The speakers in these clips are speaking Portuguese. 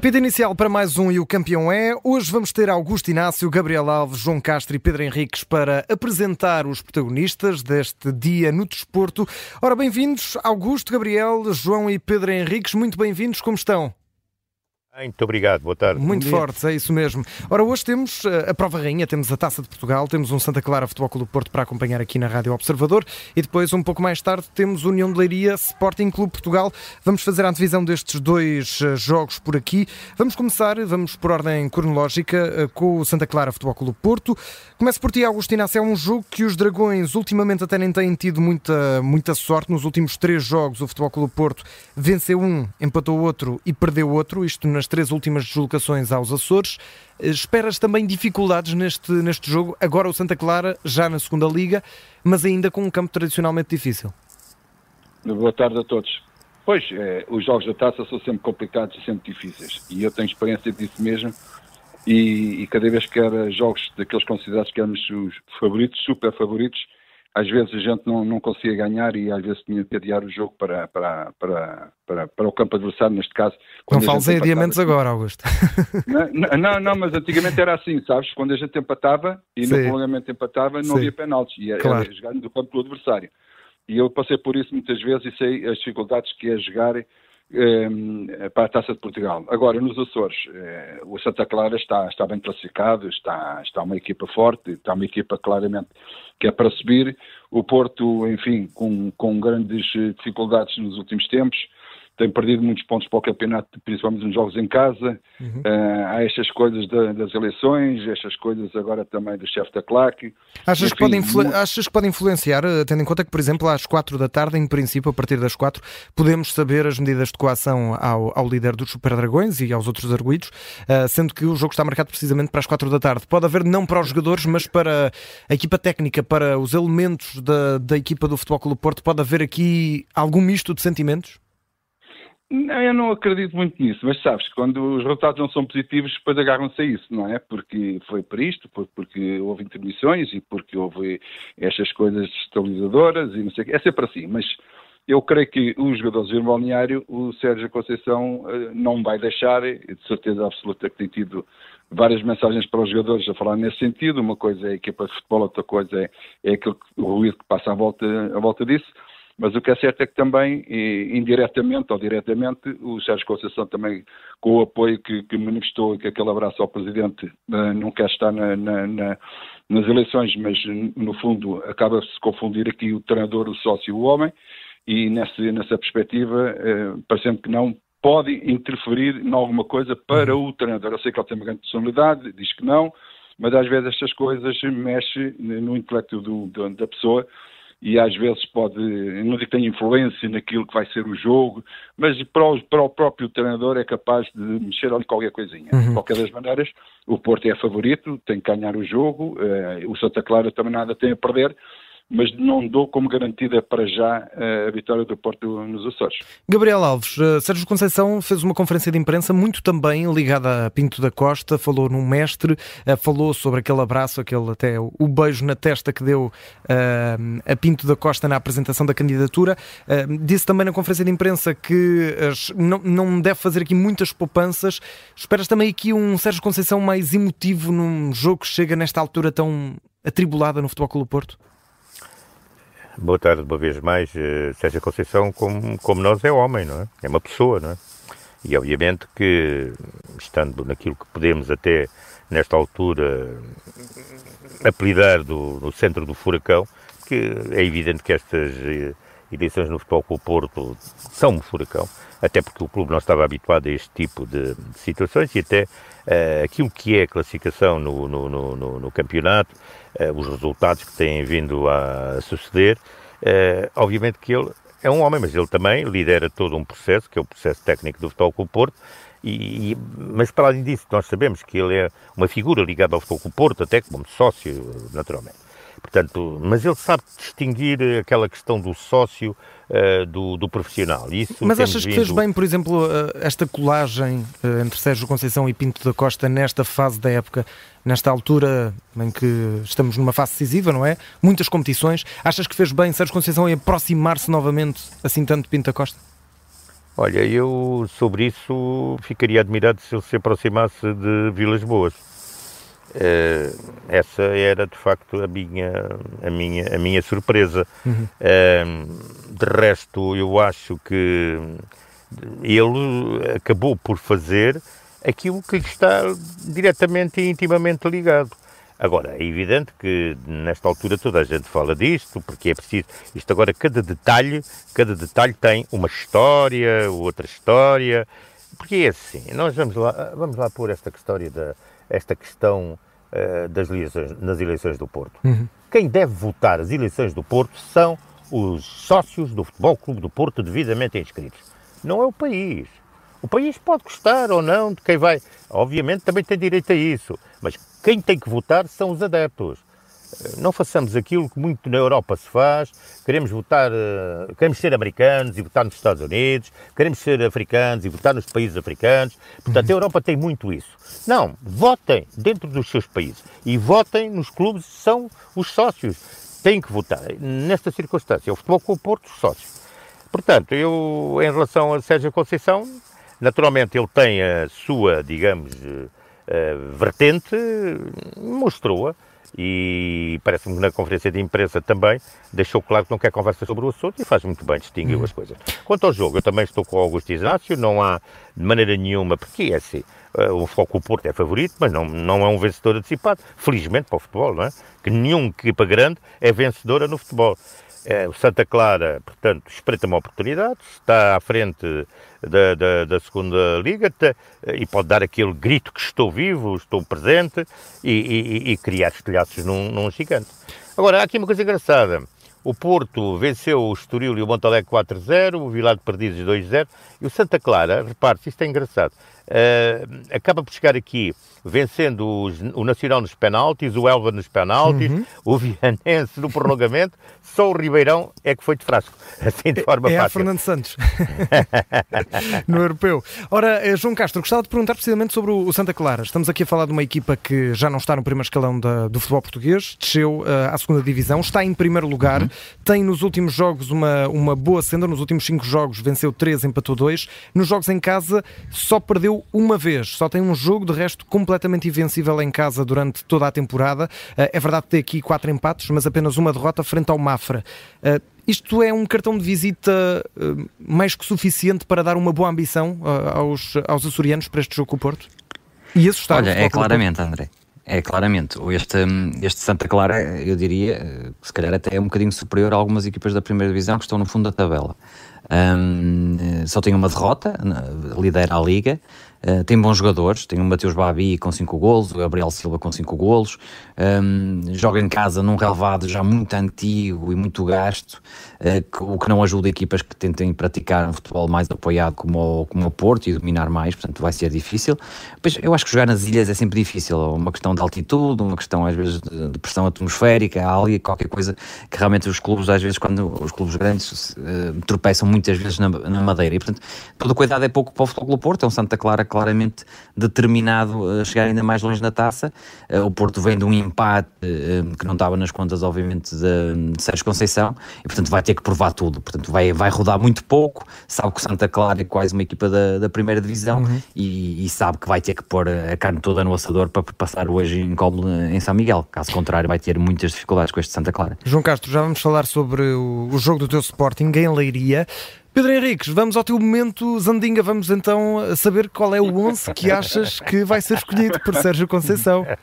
Apito inicial para mais um e o campeão é. Hoje vamos ter Augusto Inácio, Gabriel Alves, João Castro e Pedro Henriques para apresentar os protagonistas deste dia no desporto. Ora, bem-vindos, Augusto, Gabriel, João e Pedro Henriques. Muito bem-vindos, como estão? Muito obrigado, boa tarde. Muito fortes, é isso mesmo. Ora, hoje temos eh, a prova rainha, temos a Taça de Portugal, temos um Santa Clara Futebol Clube Porto para acompanhar aqui na Rádio Observador e depois, um pouco mais tarde, temos União de Leiria Sporting Clube Portugal. Vamos fazer a antevisão destes dois eh, jogos por aqui. Vamos começar, vamos por ordem cronológica, eh, com o Santa Clara Futebol Clube Porto. Começo por ti, Agostina. É um jogo que os Dragões ultimamente até nem têm tido muita, muita sorte. Nos últimos três jogos, o Futebol Clube Porto venceu um, empatou outro e perdeu outro, isto nas três últimas deslocações aos Açores. Eh, esperas também dificuldades neste, neste jogo? Agora o Santa Clara, já na segunda Liga, mas ainda com um campo tradicionalmente difícil. Boa tarde a todos. Pois, é, os jogos da taça são sempre complicados e sempre difíceis. E eu tenho experiência disso mesmo. E, e cada vez que era jogos daqueles considerados que éramos os favoritos, super favoritos, às vezes a gente não, não conseguia ganhar e às vezes tinha que adiar o jogo para, para, para, para, para o campo adversário, neste caso. Não fales em adiamentos assim. agora, Augusto. Não, não, não, mas antigamente era assim, sabes? Quando a gente empatava e Sim. no prolongamento empatava, não Sim. havia penaltis, e era, claro. era jogar no campo do adversário. E eu passei por isso muitas vezes e sei as dificuldades que é jogar para a Taça de Portugal. Agora, nos Açores, eh, o Santa Clara está, está bem classificado, está, está uma equipa forte, está uma equipa claramente que é para subir. O Porto, enfim, com, com grandes dificuldades nos últimos tempos, tem perdido muitos pontos para o campeonato, principalmente nos jogos em casa. Uhum. Uh, há estas coisas da, das eleições, estas coisas agora também do chefe da claque. Achas, Enfim, que pode muito... achas que pode influenciar, eh, tendo em conta que, por exemplo, às quatro da tarde, em princípio, a partir das quatro, podemos saber as medidas de coação ao, ao líder dos Super Dragões e aos outros arguídos, uh, sendo que o jogo está marcado precisamente para as quatro da tarde. Pode haver não para os jogadores, mas para a equipa técnica, para os elementos da, da equipa do Futebol Clube Porto, pode haver aqui algum misto de sentimentos? Não, eu não acredito muito nisso, mas sabes, quando os resultados não são positivos, depois agarram-se a isso, não é? Porque foi para isto, porque houve intermissões e porque houve estas coisas estabilizadoras e não sei o quê. É sempre assim, mas eu creio que os jogadores do balneário, o Sérgio Conceição eh, não vai deixar, de certeza absoluta que tem tido várias mensagens para os jogadores a falar nesse sentido. Uma coisa é a equipa de futebol, outra coisa é, é aquilo, o ruído que passa à volta, à volta disso. Mas o que é certo é que também, indiretamente ou diretamente, o Sérgio Conceição também, com o apoio que, que manifestou e que aquele abraço ao Presidente uh, não quer estar na, na, na, nas eleições, mas no fundo acaba-se confundir aqui o treinador, o sócio o homem, e nessa, nessa perspectiva, uh, parecendo que não, pode interferir em alguma coisa para o treinador. Eu sei que ele tem uma grande personalidade, diz que não, mas às vezes estas coisas mexem no intelecto do, do, da pessoa e às vezes pode, não digo que tem influência naquilo que vai ser o jogo, mas para o, para o próprio treinador é capaz de mexer ali qualquer coisinha. Uhum. De qualquer das maneiras, o Porto é favorito, tem que ganhar o jogo, uh, o Santa Clara também nada tem a perder, mas não dou como garantida para já eh, a vitória do Porto nos Açores. Gabriel Alves, eh, Sérgio Conceição fez uma conferência de imprensa muito também ligada a Pinto da Costa, falou num mestre, eh, falou sobre aquele abraço, aquele até o beijo na testa que deu a Pinto da Costa na apresentação da candidatura. Disse também na conferência de imprensa que não, deve fazer aqui muitas poupanças. Esperas também aqui um Sérgio Conceição mais emotivo num jogo que chega nesta altura tão atribulada no Futebol Clube Porto? Boa tarde, uma vez mais. Uh, Sérgio Conceição, como, como nós, é homem, não é? É uma pessoa, não é? E obviamente que, estando naquilo que podemos até nesta altura apelidar do, no centro do furacão, que é evidente que estas eh, eleições no futebol o Porto são um furacão, até porque o clube não estava habituado a este tipo de, de situações e até uh, aquilo que é a classificação no, no, no, no campeonato, uh, os resultados que têm vindo a suceder, uh, obviamente que ele é um homem, mas ele também lidera todo um processo, que é o processo técnico do Futebol Clube Porto, e, e, mas para além disso, nós sabemos que ele é uma figura ligada ao Futebol Clube Porto, até como sócio, naturalmente. Portanto, mas ele sabe distinguir aquela questão do sócio uh, do, do, profissional. Isso mas achas que fez bem, por exemplo, uh, esta colagem entre Sérgio Conceição e Pinto da Costa nesta fase da época, nesta altura em que estamos numa fase decisiva, não é? Muitas competições. Achas que fez bem Sérgio Conceição em aproximar-se novamente assim tanto de Pinto da Costa? Olha, eu sobre isso ficaria admirado se ele se aproximasse de Vilas Boas. Uh, essa era de facto a minha, a minha, a minha surpresa. Uhum. Uh, de resto, eu acho que ele acabou por fazer aquilo que lhe está diretamente e intimamente ligado. Agora, é evidente que nesta altura toda a gente fala disto, porque é preciso. Isto agora, cada detalhe, cada detalhe tem uma história, outra história. Porque é assim, nós vamos lá, vamos lá pôr esta história da, esta questão uh, das eleições, nas eleições do Porto. Uhum. Quem deve votar as eleições do Porto são os sócios do Futebol Clube do Porto devidamente inscritos. Não é o país. O país pode gostar ou não de quem vai. Obviamente também tem direito a isso. Mas quem tem que votar são os adeptos. Eh, não façamos aquilo que muito na Europa se faz. Queremos votar, eh, queremos ser americanos e votar nos Estados Unidos, queremos ser africanos e votar nos países africanos. Portanto, a Europa tem muito isso. Não, votem dentro dos seus países e votem nos clubes, são os sócios. Têm que votar. Nesta circunstância, o futebol com o Porto, os sócios. Portanto, eu, em relação a Sérgio Conceição, naturalmente ele tem a sua, digamos, uh, vertente, mostrou-a, e parece-me que na conferência de imprensa também deixou claro que não quer conversa sobre o assunto e faz muito bem, distinguiu uhum. as coisas. Quanto ao jogo, eu também estou com o Augusto Inácio, não há de maneira nenhuma, porque é assim, uh, o Foco Porto é favorito, mas não, não é um vencedor antecipado, felizmente para o futebol, não é? Que nenhuma equipa grande é vencedora no futebol. É, o Santa Clara, portanto, espreita uma oportunidade, está à frente da, da, da segunda Liga e pode dar aquele grito que estou vivo, estou presente e, e, e criar estilhaços num, num gigante. Agora, há aqui uma coisa engraçada. O Porto venceu o Estoril e o Montalegre 4-0, o Vilar de Perdizes 2-0 e o Santa Clara, repare-se, isto é engraçado, uh, acaba por chegar aqui vencendo os, o Nacional nos penaltis, o Elva nos penaltis, uhum. o Vianense no prolongamento, só o Ribeirão é que foi de frasco, assim de forma é, é fácil. É Fernando Santos, no europeu. Ora, eh, João Castro, gostava de perguntar precisamente sobre o Santa Clara. Estamos aqui a falar de uma equipa que já não está no primeiro escalão da, do futebol português, desceu uh, à segunda divisão, está em primeiro lugar, uhum. Tem nos últimos jogos uma, uma boa senda, nos últimos cinco jogos venceu três, empatou dois, nos jogos em casa só perdeu uma vez, só tem um jogo, de resto completamente invencível em casa durante toda a temporada. Uh, é verdade que tem aqui quatro empates, mas apenas uma derrota frente ao Mafra. Uh, isto é um cartão de visita uh, mais que suficiente para dar uma boa ambição aos, aos açorianos para este jogo com o Porto? E assustar Olha, é claramente, André. É claramente. Este, este Santa Clara, eu diria, se calhar até é um bocadinho superior a algumas equipas da primeira divisão que estão no fundo da tabela. Um, só tem uma derrota, lidera a liga. Uh, tem bons jogadores, tem o Mateus Babi com 5 golos, o Gabriel Silva com 5 golos, um, joga em casa num relevado já muito antigo e muito gasto, uh, o que não ajuda equipas que tentem praticar um futebol mais apoiado como o, como o Porto e dominar mais, portanto vai ser difícil. Pois eu acho que jogar nas ilhas é sempre difícil, uma questão de altitude, uma questão às vezes de, pressão atmosférica, ali qualquer coisa que realmente os clubes, às vezes, quando os clubes grandes uh, tropeçam muitas vezes na, na madeira, e portanto todo cuidado é pouco para o Futebol Porto, é um Santa Clara claramente determinado a chegar ainda mais longe na taça. Eh, o Porto vem de um empate eh, que não estava nas contas, obviamente, de Sérgio Conceição e, portanto, vai ter que provar tudo. Portanto, vai, vai rodar muito pouco. Sabe que o Santa Clara é quase uma equipa da, da primeira divisão uhum. e, e, sabe que vai ter que pôr a carne toda no assador para passar hoje em Cóbolo em São Miguel. Caso contrário, vai ter muitas dificuldades com este Santa Clara. João Castro, já vamos falar sobre o, o jogo do teu Sporting em Leiria. Pedro Henriques, vamos ao teu momento Zandinga. Vamos então saber qual é o 11 que achas que vai ser escolhido por Sérgio Conceição.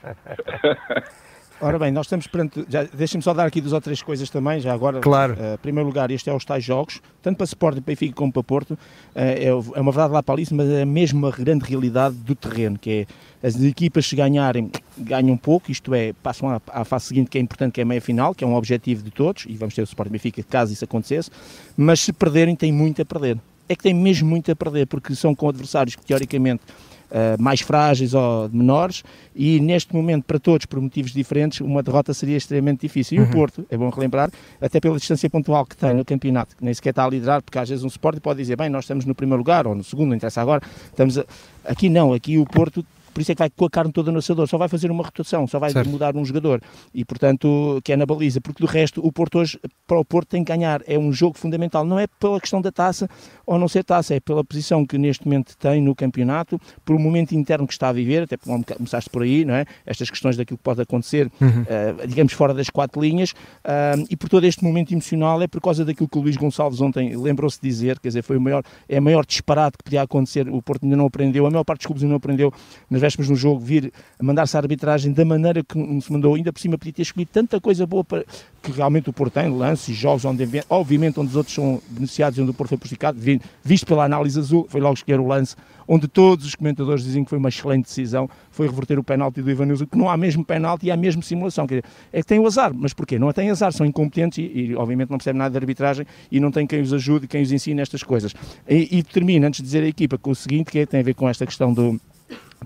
Ora bem, nós estamos perante. Deixem-me só dar aqui duas ou três coisas também, já agora. Claro. Uh, em primeiro lugar, este é os tais jogos, tanto para Sporting, Benfica como para Porto. Uh, é, é, uma verdade lá para ali, mas é mesmo uma grande realidade do terreno, que é as equipas se ganharem, ganham um pouco, isto é, passam à, à fase seguinte, que é importante, que é a meia final, que é um objetivo de todos, e vamos ter o Sporting Benfica caso isso acontecesse, mas se perderem, têm muito a perder. É que têm mesmo muito a perder, porque são com adversários que teoricamente Uh, mais frágeis ou menores, e neste momento, para todos, por motivos diferentes, uma derrota seria extremamente difícil. E uhum. o Porto, é bom relembrar, até pela distância pontual que tem no campeonato, que nem sequer está a liderar, porque às vezes um Sporting pode dizer, bem, nós estamos no primeiro lugar, ou no segundo, não interessa agora, estamos a... aqui não, aqui o Porto por isso é que vai com a carne toda no assador, só vai fazer uma rotação, só vai certo. mudar um jogador. E, portanto, que é na baliza, porque do resto o Porto hoje, para o Porto, tem que ganhar. É um jogo fundamental, não é pela questão da taça ou não ser taça, é pela posição que neste momento tem no campeonato, por um momento interno que está a viver, até porque começaste por aí, não é? Estas questões daquilo que pode acontecer, uhum. uh, digamos, fora das quatro linhas, uh, e por todo este momento emocional é por causa daquilo que o Luís Gonçalves ontem lembrou-se de dizer, quer dizer, foi o maior, é o maior disparate que podia acontecer, o Porto ainda não aprendeu, a maior parte dos clubes ainda não aprendeu, nas vésperas do jogo, vir mandar-se a arbitragem da maneira que se mandou, ainda por cima podia ter escolhido tanta coisa boa para, que realmente o Porto tem, lances, jogos onde, obviamente, onde os outros são beneficiados e onde o Porto foi prejudicado, visto pela análise azul, foi logo escolher o lance onde todos os comentadores dizem que foi uma excelente decisão, foi reverter o penalti do Ivanilson, que não há mesmo penalti e há mesmo simulação. Quer dizer, é que tem o azar, mas porquê? Não tem azar, são incompetentes e, e, obviamente não percebem nada de arbitragem e não tem quem os ajude quem os ensine estas coisas. E, e termina, antes de dizer a equipa, com o seguinte, que é, tem a ver com esta questão do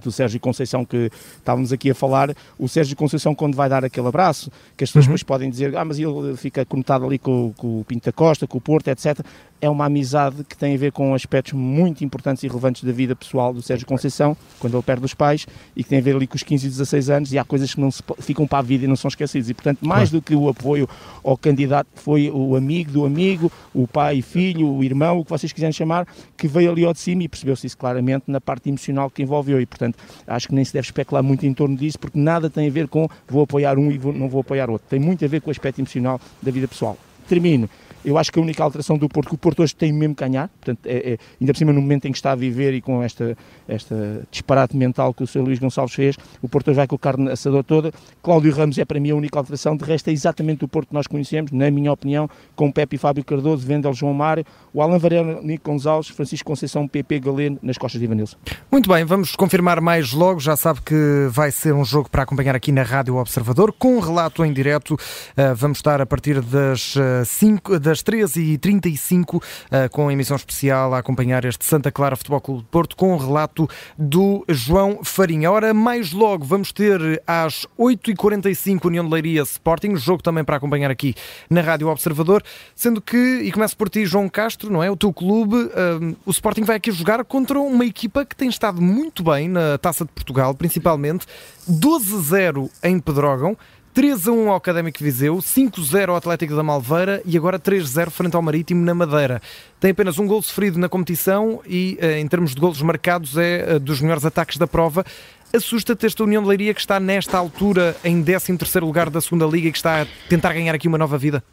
do Sérgio Conceição que estávamos aqui a falar, o Sérgio Conceição quando vai dar aquele abraço, que as pessoas uhum. depois podem dizer, ah, mas ele fica conectado ali com, com o Pinto da Costa, com o Porto, etc é uma amizade que tem a ver com aspectos muito importantes e relevantes da vida pessoal do Sérgio Conceição, quando ele perde os pais, e que tem a ver ali com os 15 e 16 anos, e há coisas que não se, ficam para a vida e não são esquecidas. E, portanto, mais do que o apoio ao candidato, foi o amigo do amigo, o pai e filho, o irmão, o que vocês quiserem chamar, que veio ali ao de cima e percebeu-se isso claramente na parte emocional que envolveu. E, portanto, acho que nem se deve especular muito em torno disso, porque nada tem a ver com vou apoiar um e vou, não vou apoiar outro. Tem muito a ver com o aspecto emocional da vida pessoal. Termino eu acho que a única alteração do Porto, que o Porto hoje tem mesmo que ganhar, portanto, é, é, ainda por cima no momento em que está a viver e com esta, esta disparate mental que o Sr. Luís Gonçalves fez, o Porto hoje vai com a carne assador toda. Cláudio Ramos é para mim a única alteração, de resto é exatamente o Porto que nós conhecemos, na minha opinião, com Pepe e Fábio Cardoso, Vendel João Mário, o Alan Varela, Nico Gonçalves, Francisco Conceição, PP Galeno, nas costas de Ivanilson. Muito bem, vamos confirmar mais logo, já sabe que vai ser um jogo para acompanhar aqui na Rádio Observador, com um relato em direto, uh, vamos estar a partir das, uh, 5, das 13h30 35 eh, com a emissão especial a acompanhar este Santa Clara Futebol Clube de Porto com o relato do João Farinha. Ora, mais logo vamos ter às 8h45 União de Leiria Sporting, jogo também para acompanhar aqui na Rádio Observador, sendo que, e começo por ti, João Castro, não é? O teu clube, um, eh, o Sporting vai aqui jogar contra uma equipa que tem estado muito bem na Taça de Portugal, principalmente 12-0 em Pedrógão. 3 a 1 ao Académico Viseu, 5-0 ao Atlético da Malveira e agora 3-0 frente ao Marítimo na Madeira. Tem apenas um gol sofrido na competição e, eh, em termos de golos marcados, é eh, dos melhores ataques da prova. Assusta-te esta União de Leiria que está nesta altura em 13º lugar da segunda Liga e que está a tentar ganhar aqui uma nova vida?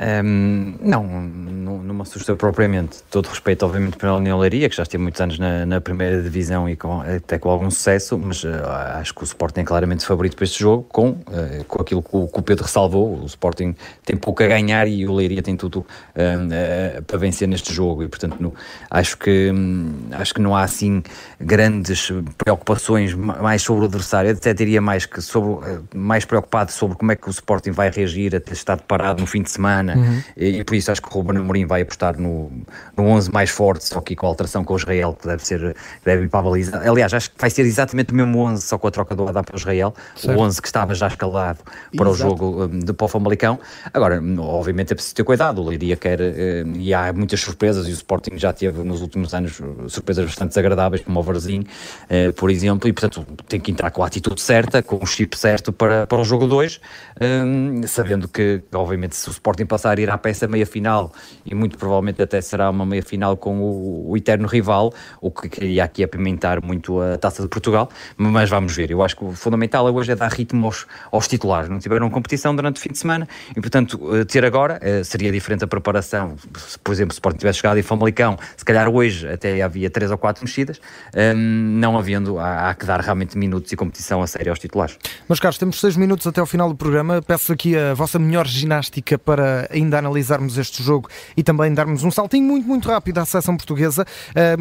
Um, não, não, não me assusta propriamente. Todo respeito, obviamente, pela União Leiria, que já esteve muitos anos na, na primeira divisão e com, até com algum sucesso, mas uh, acho que o Sporting é claramente favorito para este jogo, com, uh, com aquilo que o, que o, Pedro ressalvou. O Sporting tem pouco a ganhar e o Leiria tem tudo uh, para vencer neste jogo. E, portanto, no, acho, que, um, acho que não há assim grandes preocupações mais sobre o adversário. Eu até diria mais, que sobre, mais preocupado sobre como é que o Sporting vai reagir a ter estado parado no fim de semana uhum. e, e, por isso acho que o Ruben Amorim vai apostar no, no 11 mais forte, só que com a alteração com o Israel, que deve ser deve ir para a baliza. Aliás, acho que vai ser exatamente o mesmo 11, só com a troca do Adam para o Israel, certo. o 11 que estava já escalado para Exato. o jogo um, de para o Famalicão. Agora, obviamente é preciso ter cuidado, o Leiria quer, um, e há muitas surpresas, e o Sporting já teve nos últimos anos surpresas bastante desagradáveis, como o Varzim, uh, por exemplo, e portanto tem que entrar com a atitude certa, com o chip certo para, para o jogo 2, um, sabendo que, obviamente, se o Sporting passar a ir à peça meia-final e muito provavelmente até será uma meia-final com o, o, eterno rival, o que queria aqui apimentar muito a Taça de Portugal, mas vamos ver. Eu acho que o fundamental hoje é dar ritmo aos, aos titulares. Não tiveram competição durante o fim de semana e, portanto, eh, ter agora eh, seria diferente a preparação. Se, por exemplo, se o Sporting tivesse chegado em Famalicão, se calhar hoje até havia três ou quatro mexidas, ehm, não havendo, há, há que dar realmente minutos e competição a sério aos titulares. Meus caros, temos seis minutos até ao final do programa. Peço aqui a vossa melhor ginástica para ainda analisarmos este jogo e também darmos um saltinho muito, muito rápido à seleção portuguesa.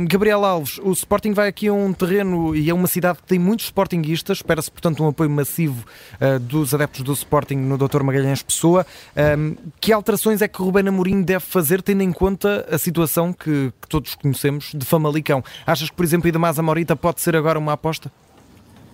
Gabriel Alves, o Sporting vai aqui a um terreno e é uma cidade que tem muitos Sportingistas, espera-se, portanto, um apoio massivo uh, dos adeptos do Sporting no Dr. Magalhães Pessoa. Que alterações é que o Rubén Amorim deve fazer, tendo em conta a situação que, que todos conhecemos de Famalicão? Achas que, por exemplo, Idamasa Morita pode ser agora uma aposta?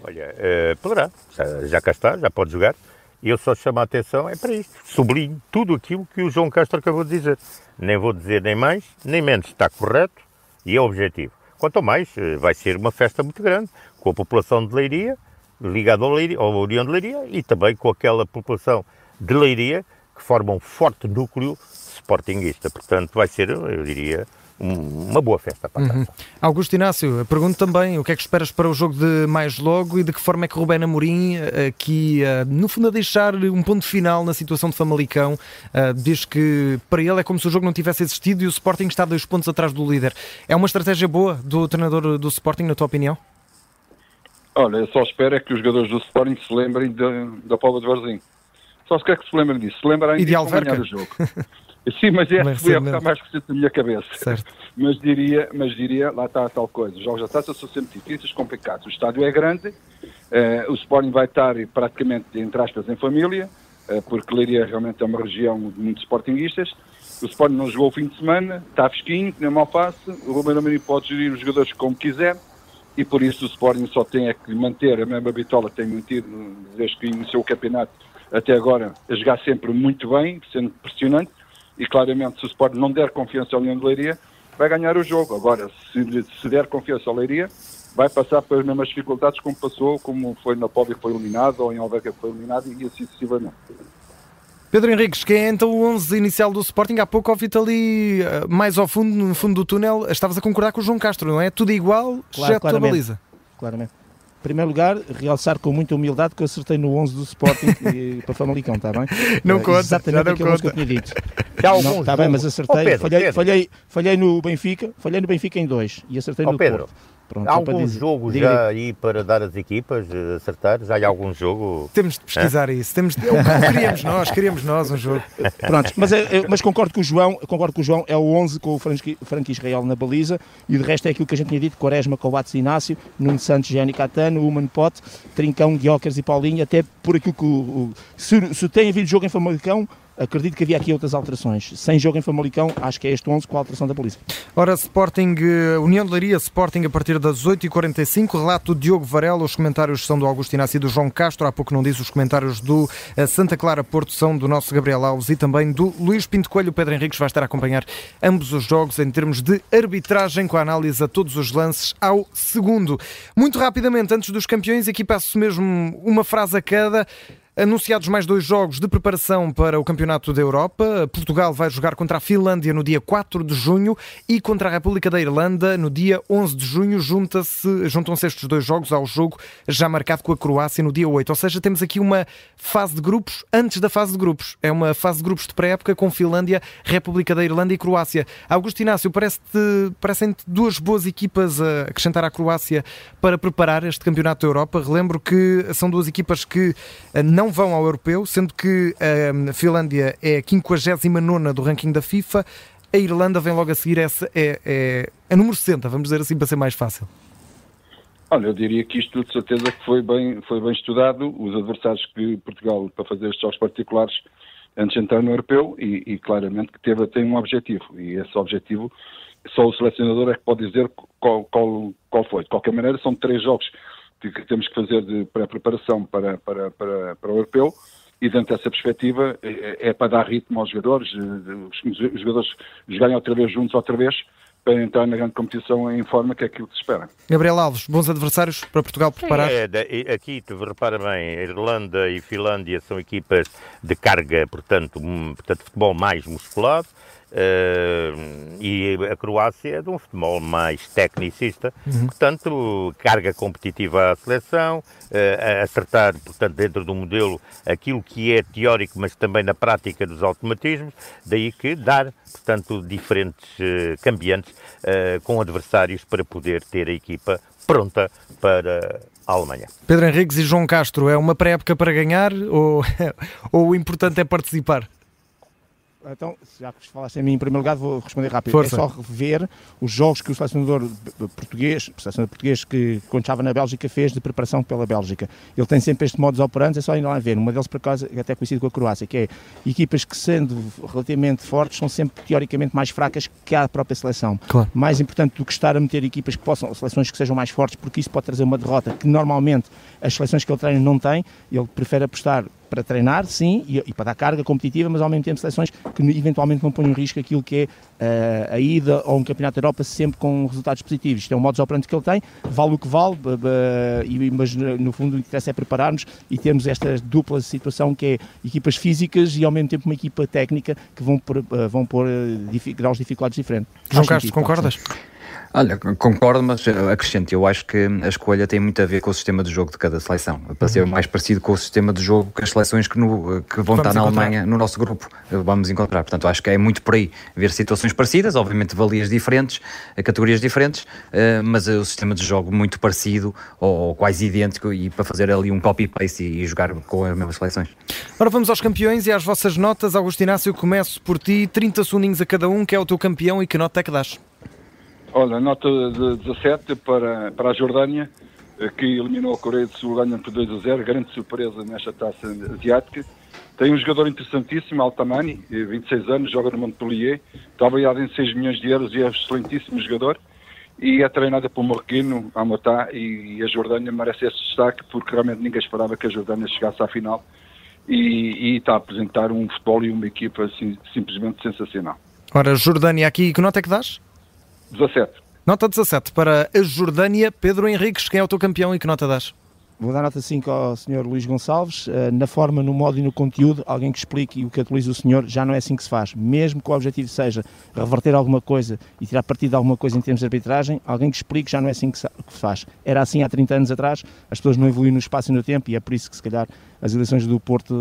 Olha, uh, poderá, já, já cá está, já pode jogar. E eu só chamo a atenção é para isto. Sublinho tudo aquilo que o João Castro acabou de dizer. Nem vou dizer nem mais, nem menos. Está correto e é objetivo. Quanto mais, eh, vai ser uma festa muito grande, com a população de Leiria, ligada ao, Leiria, ao União de Leiria, e também com aquela população de Leiria que forma um forte núcleo sportinguista. Portanto, vai ser, eu diria, uma boa festa para a uhum. Augusto Inácio, pergunto também o que é que esperas para o jogo de mais logo e de que forma é que Rubén Amorim, eh, aqui eh, no fundo a deixar um ponto final na situação de Famalicão, eh, diz que para ele é como se o jogo não tivesse existido e o Sporting está dois pontos atrás do líder. É uma estratégia boa do treinador do Sporting, na tua opinião? Olha, eu só espero é que os jogadores do Sporting se lembrem da Paula de Varzinho. Só se quer que se lembrem disso. Se lembrem de ganhar o jogo. Sim, mas é foi a que está mais recente na minha cabeça. Certo. Mas diria, mas diria, lá está a tal coisa. Os jogos da taça são sempre difíceis, complicados. O estádio é grande, uh, o Sporting vai estar praticamente, entre aspas, em família, uh, porque Leiria realmente é uma região de muitos Sportingistas. O Sporting não jogou o fim de semana, está fresquinho, nem mal face. O Romero Amorim pode gerir os jogadores como quiser e por isso o Sporting só tem é que manter a mesma bitola que tem mantido desde que iniciou o campeonato até agora, a jogar sempre muito bem, sendo pressionante e claramente se o Sport não der confiança ao Leão de Leiria, vai ganhar o jogo. Agora, se, se der confiança ao Leiria, vai passar pelas mesmas dificuldades como passou, como foi na Póbia que foi eliminado, ou em Alverca que foi eliminado, e assim sucessivamente. Pedro Henriques, quem é então o 11 inicial do Sporting? Há pouco ouvi-te ali, eh, mais ao fundo, no fundo do túnel, estavas a concordar com o João Castro, não é? Tudo igual, claro, exceto a baliza. Claramente primeiro lugar, realçar com muita humildade que eu acertei no 11 do Sporting para Famalicão, está bem? Não uh, conta, Exatamente não aquilo que eu tinha dito. Está bem, mas acertei, oh, Pedro, falhei, Pedro. Falhei, falhei no Benfica, falhei no Benfica em dois e acertei oh, no Pedro. Porto. Pronto, há algum dizer, jogo já aí para dar as equipas, eh, acertar? Já há algum jogo? Temos de pesquisar é? isso. Temos de... queríamos nós, queríamos nós um jogo. Pronto, mas, é, mas concordo com o João, concordo com o João, é o 11 com o Frank Israel na baliza e de resto é aquilo que a gente tinha dito, Quaresma, Coates Inácio, Nuno Santos, Gianni Catano, Human Pot, Trincão, Guiocas e Paulinho, até por aquilo que o, se, se tem havido jogo em Famalicão, acredito que havia aqui outras alterações. Sem jogo em Famalicão, acho que é este 11 com a alteração da polícia. Ora, Sporting, eh, União de Leiria, Sporting a partir das 8h45, relato do Diogo Varela, os comentários são do Augusto Inácio e do João Castro, há pouco não disse os comentários do eh, Santa Clara Porto são do nosso Gabriel Alves e também do Luís Pinto Coelho. O Pedro Henriques vai estar a acompanhar ambos os jogos em termos de arbitragem, com a análise a todos os lances ao segundo. Muito rapidamente, antes dos campeões, aqui peço mesmo uma frase a cada. Anunciados mais dois jogos de preparação para o Campeonato da Europa. Portugal vai jogar contra a Finlândia no dia 4 de junho e contra a República da Irlanda no dia 11 de junho. Juntam-se estes dois jogos ao jogo já marcado com a Croácia no dia 8. Ou seja, temos aqui uma fase de grupos antes da fase de grupos. É uma fase de grupos de pré-época com Finlândia, República da Irlanda e Croácia. Augusto Inácio, parece-te, parecem-te duas boas equipas a acrescentar à Croácia para preparar este Campeonato da Europa. Relembro que são duas equipas que eh, não não vão ao europeu, sendo que a Finlândia é a 59 do ranking da FIFA, a Irlanda vem logo a seguir, essa é, é a número 60, vamos dizer assim, para ser mais fácil. Olha, eu diria que isto de certeza que foi bem, foi bem estudado, os adversários que Portugal para fazer estes jogos particulares antes de entrar no europeu e, e, claramente que teve, tem um objetivo e esse objetivo só o selecionador é que pode dizer qual, qual, qual foi. De qualquer maneira, são três jogos que, que temos que fazer de pré-preparação para, para, para, para o europeu e dentro dessa perspectiva é, é para dar ritmo aos jogadores, eh, os jogadores jogarem outra vez juntos outra vez para entrar na grande competição em forma que é aquilo que se espera. Gabriel Alves, bons adversários para Portugal preparar? É, aqui, tu repara bem, Irlanda e Finlândia são equipas de carga, portanto, portanto futebol mais musculado, Uh, e a Croácia é de um futebol mais tecnicista, uhum. portanto, carga competitiva à seleção, uh, acertar, portanto, dentro do modelo aquilo que é teórico, mas também na prática dos automatismos, daí que dar, portanto, diferentes uh, cambiantes com adversários para poder ter a equipa pronta para a Alemanha. Pedro Henriques e João Castro, é uma pré-época para ganhar ou, ou o importante é participar? Então, já que falaste em mim em primeiro lugar, vou responder rápido. Força. É só rever os jogos que o selecionador português, o selecionador português que quando estava na Bélgica fez de preparação pela Bélgica. Ele tem sempre este modus operandi, é só ir lá ver. Uma deles, por acaso, é até conhecido com a Croácia, que é equipas que, sendo relativamente fortes, são sempre teoricamente mais fracas que a própria seleção. Claro. Mais importante do que estar a meter equipas que possam, seleções que sejam mais fortes, porque isso pode trazer uma derrota que normalmente as seleções que ele treina não têm. Ele prefere apostar para treinar, sim, e, e, para dar carga competitiva, mas ao mesmo tempo seleções que eventualmente não põem em risco aquilo que é uh, a ida a um campeonato da Europa sempre com resultados positivos. Isto é um modo operante que ele tem, vale o que vale, uh, mas no fundo o que interessa é preparar-nos e termos esta dupla situação que é equipas físicas e ao mesmo tempo uma equipa técnica que vão pôr, uh, vão pôr graus de dificuldades diferentes. João Castro, concordas? Olha, concordo, mas acrescento, eu acho que a escolha tem muito a ver com o sistema de jogo de cada seleção, para ser uhum. mais parecido com o sistema de jogo que as seleções que, no, que vão Vamos estar na encontrar. Alemanha, no nosso grupo, vamos encontrar. Portanto, acho que é muito por aí ver situações parecidas, obviamente valias diferentes, categorias diferentes, eh, mas o sistema de jogo muito parecido ou quase idêntico e para fazer ali um copy-paste e jogar com as mesmas seleções. Ora, vamos aos campeões e às vossas notas. Augusto Inácio, começo por ti, 30 soninhos a cada um, que é o teu campeão e que nota é que dás? Olha, nota de 17 para, para a Jordânia, eh, que eliminou a Coreia do Sul ganhando por 2 a 0, grande surpresa nesta taça asiática. Tem um jogador interessantíssimo, Altamani, 26 eh, anos, joga no Montpellier, está avaliado em 6 milhões de euros e é um excelentíssimo jogador. E é treinada por Morquino, Amotá, e a Jordânia merece esse destaque porque realmente ninguém esperava que a Jordânia chegasse à final e, e está a apresentar um futebol e uma equipa simplesmente sensacional. Ora, Jordânia aqui, que nota é que dás? 17. Nota 17 para a Jordânia. Pedro Henriques, quem é o teu campeão e que nota dás? Vou dar nota 5 ao Sr. Luís Gonçalves. Eh, na forma, no modo e no conteúdo, alguém que explique o que atualiza o senhor, já não é assim que se faz. Mesmo que o objetivo seja reverter alguma coisa e tirar partido de alguma coisa em termos de arbitragem, alguém que explique já não é assim que se faz. Era assim há 30 anos atrás, as pessoas não evoluíram no espaço e no tempo e é por isso que se calhar as eleições do Porto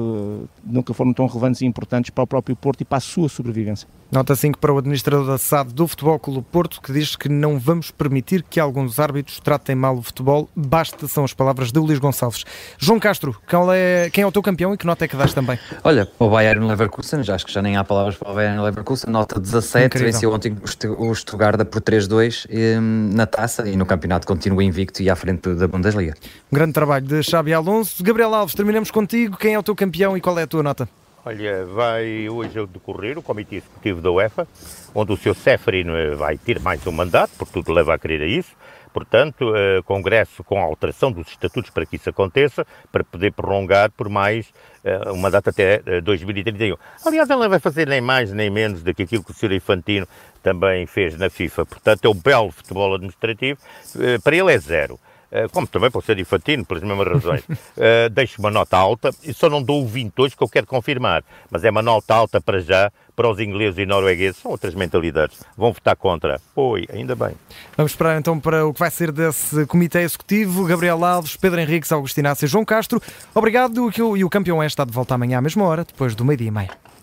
eh, nunca foram tão relevantes e importantes para o próprio Porto e para a sua sobrevivência. Nota 5 para o administrador da SAD do Futebol Clube Porto, que diz que não vamos permitir que alguns árbitros tratem mal o futebol. Basta, são as palavras de Luís Gonçalves. João Castro, quem é, quem é o teu campeão e que nota é que dás também? Olha, o Bayern Leverkusen, já acho que já nem há palavras para o Bayern Leverkusen, nota 17, Incrível. venceu ontem o Stuttgart por 3-2 hum, na taça e no campeonato continua invicto e à frente da Bundesliga. Um grande trabalho de Xabi Alonso. Gabriel Alves, terminamos Começamos contigo. Quem é o teu campeão e qual é a tua nota? Olha, vai hoje decorrer o Comitê Executivo da UEFA, onde o seu Seferino vai ter mais um mandato, porque tudo leva a crer a isso. Portanto, uh, Congresso com alteração dos estatutos para que isso aconteça, para poder prolongar por mais uh, uma data até uh, 2031. Aliás, ele não vai fazer nem mais nem menos do que aquilo que o Sr. Infantino também fez na FIFA. Portanto, é o belo futebol administrativo. Para ele é zero. Eh, como também pode ser infantino, pelas mesmas razões, uh, deixo uma nota alta e só não dou o 20 hoje que eu quero confirmar, mas é uma nota alta para já, para os ingleses e noruegueses, são outras mentalidades, vão votar contra. Oi, ainda bem. Vamos esperar então para o que vai ser desse comitê executivo, Gabriel Alves, Pedro Henriques, Augusto Inácio e João Castro. Obrigado e o campeão é está de volta amanhã à mesma hora, depois do meio-dia e meia.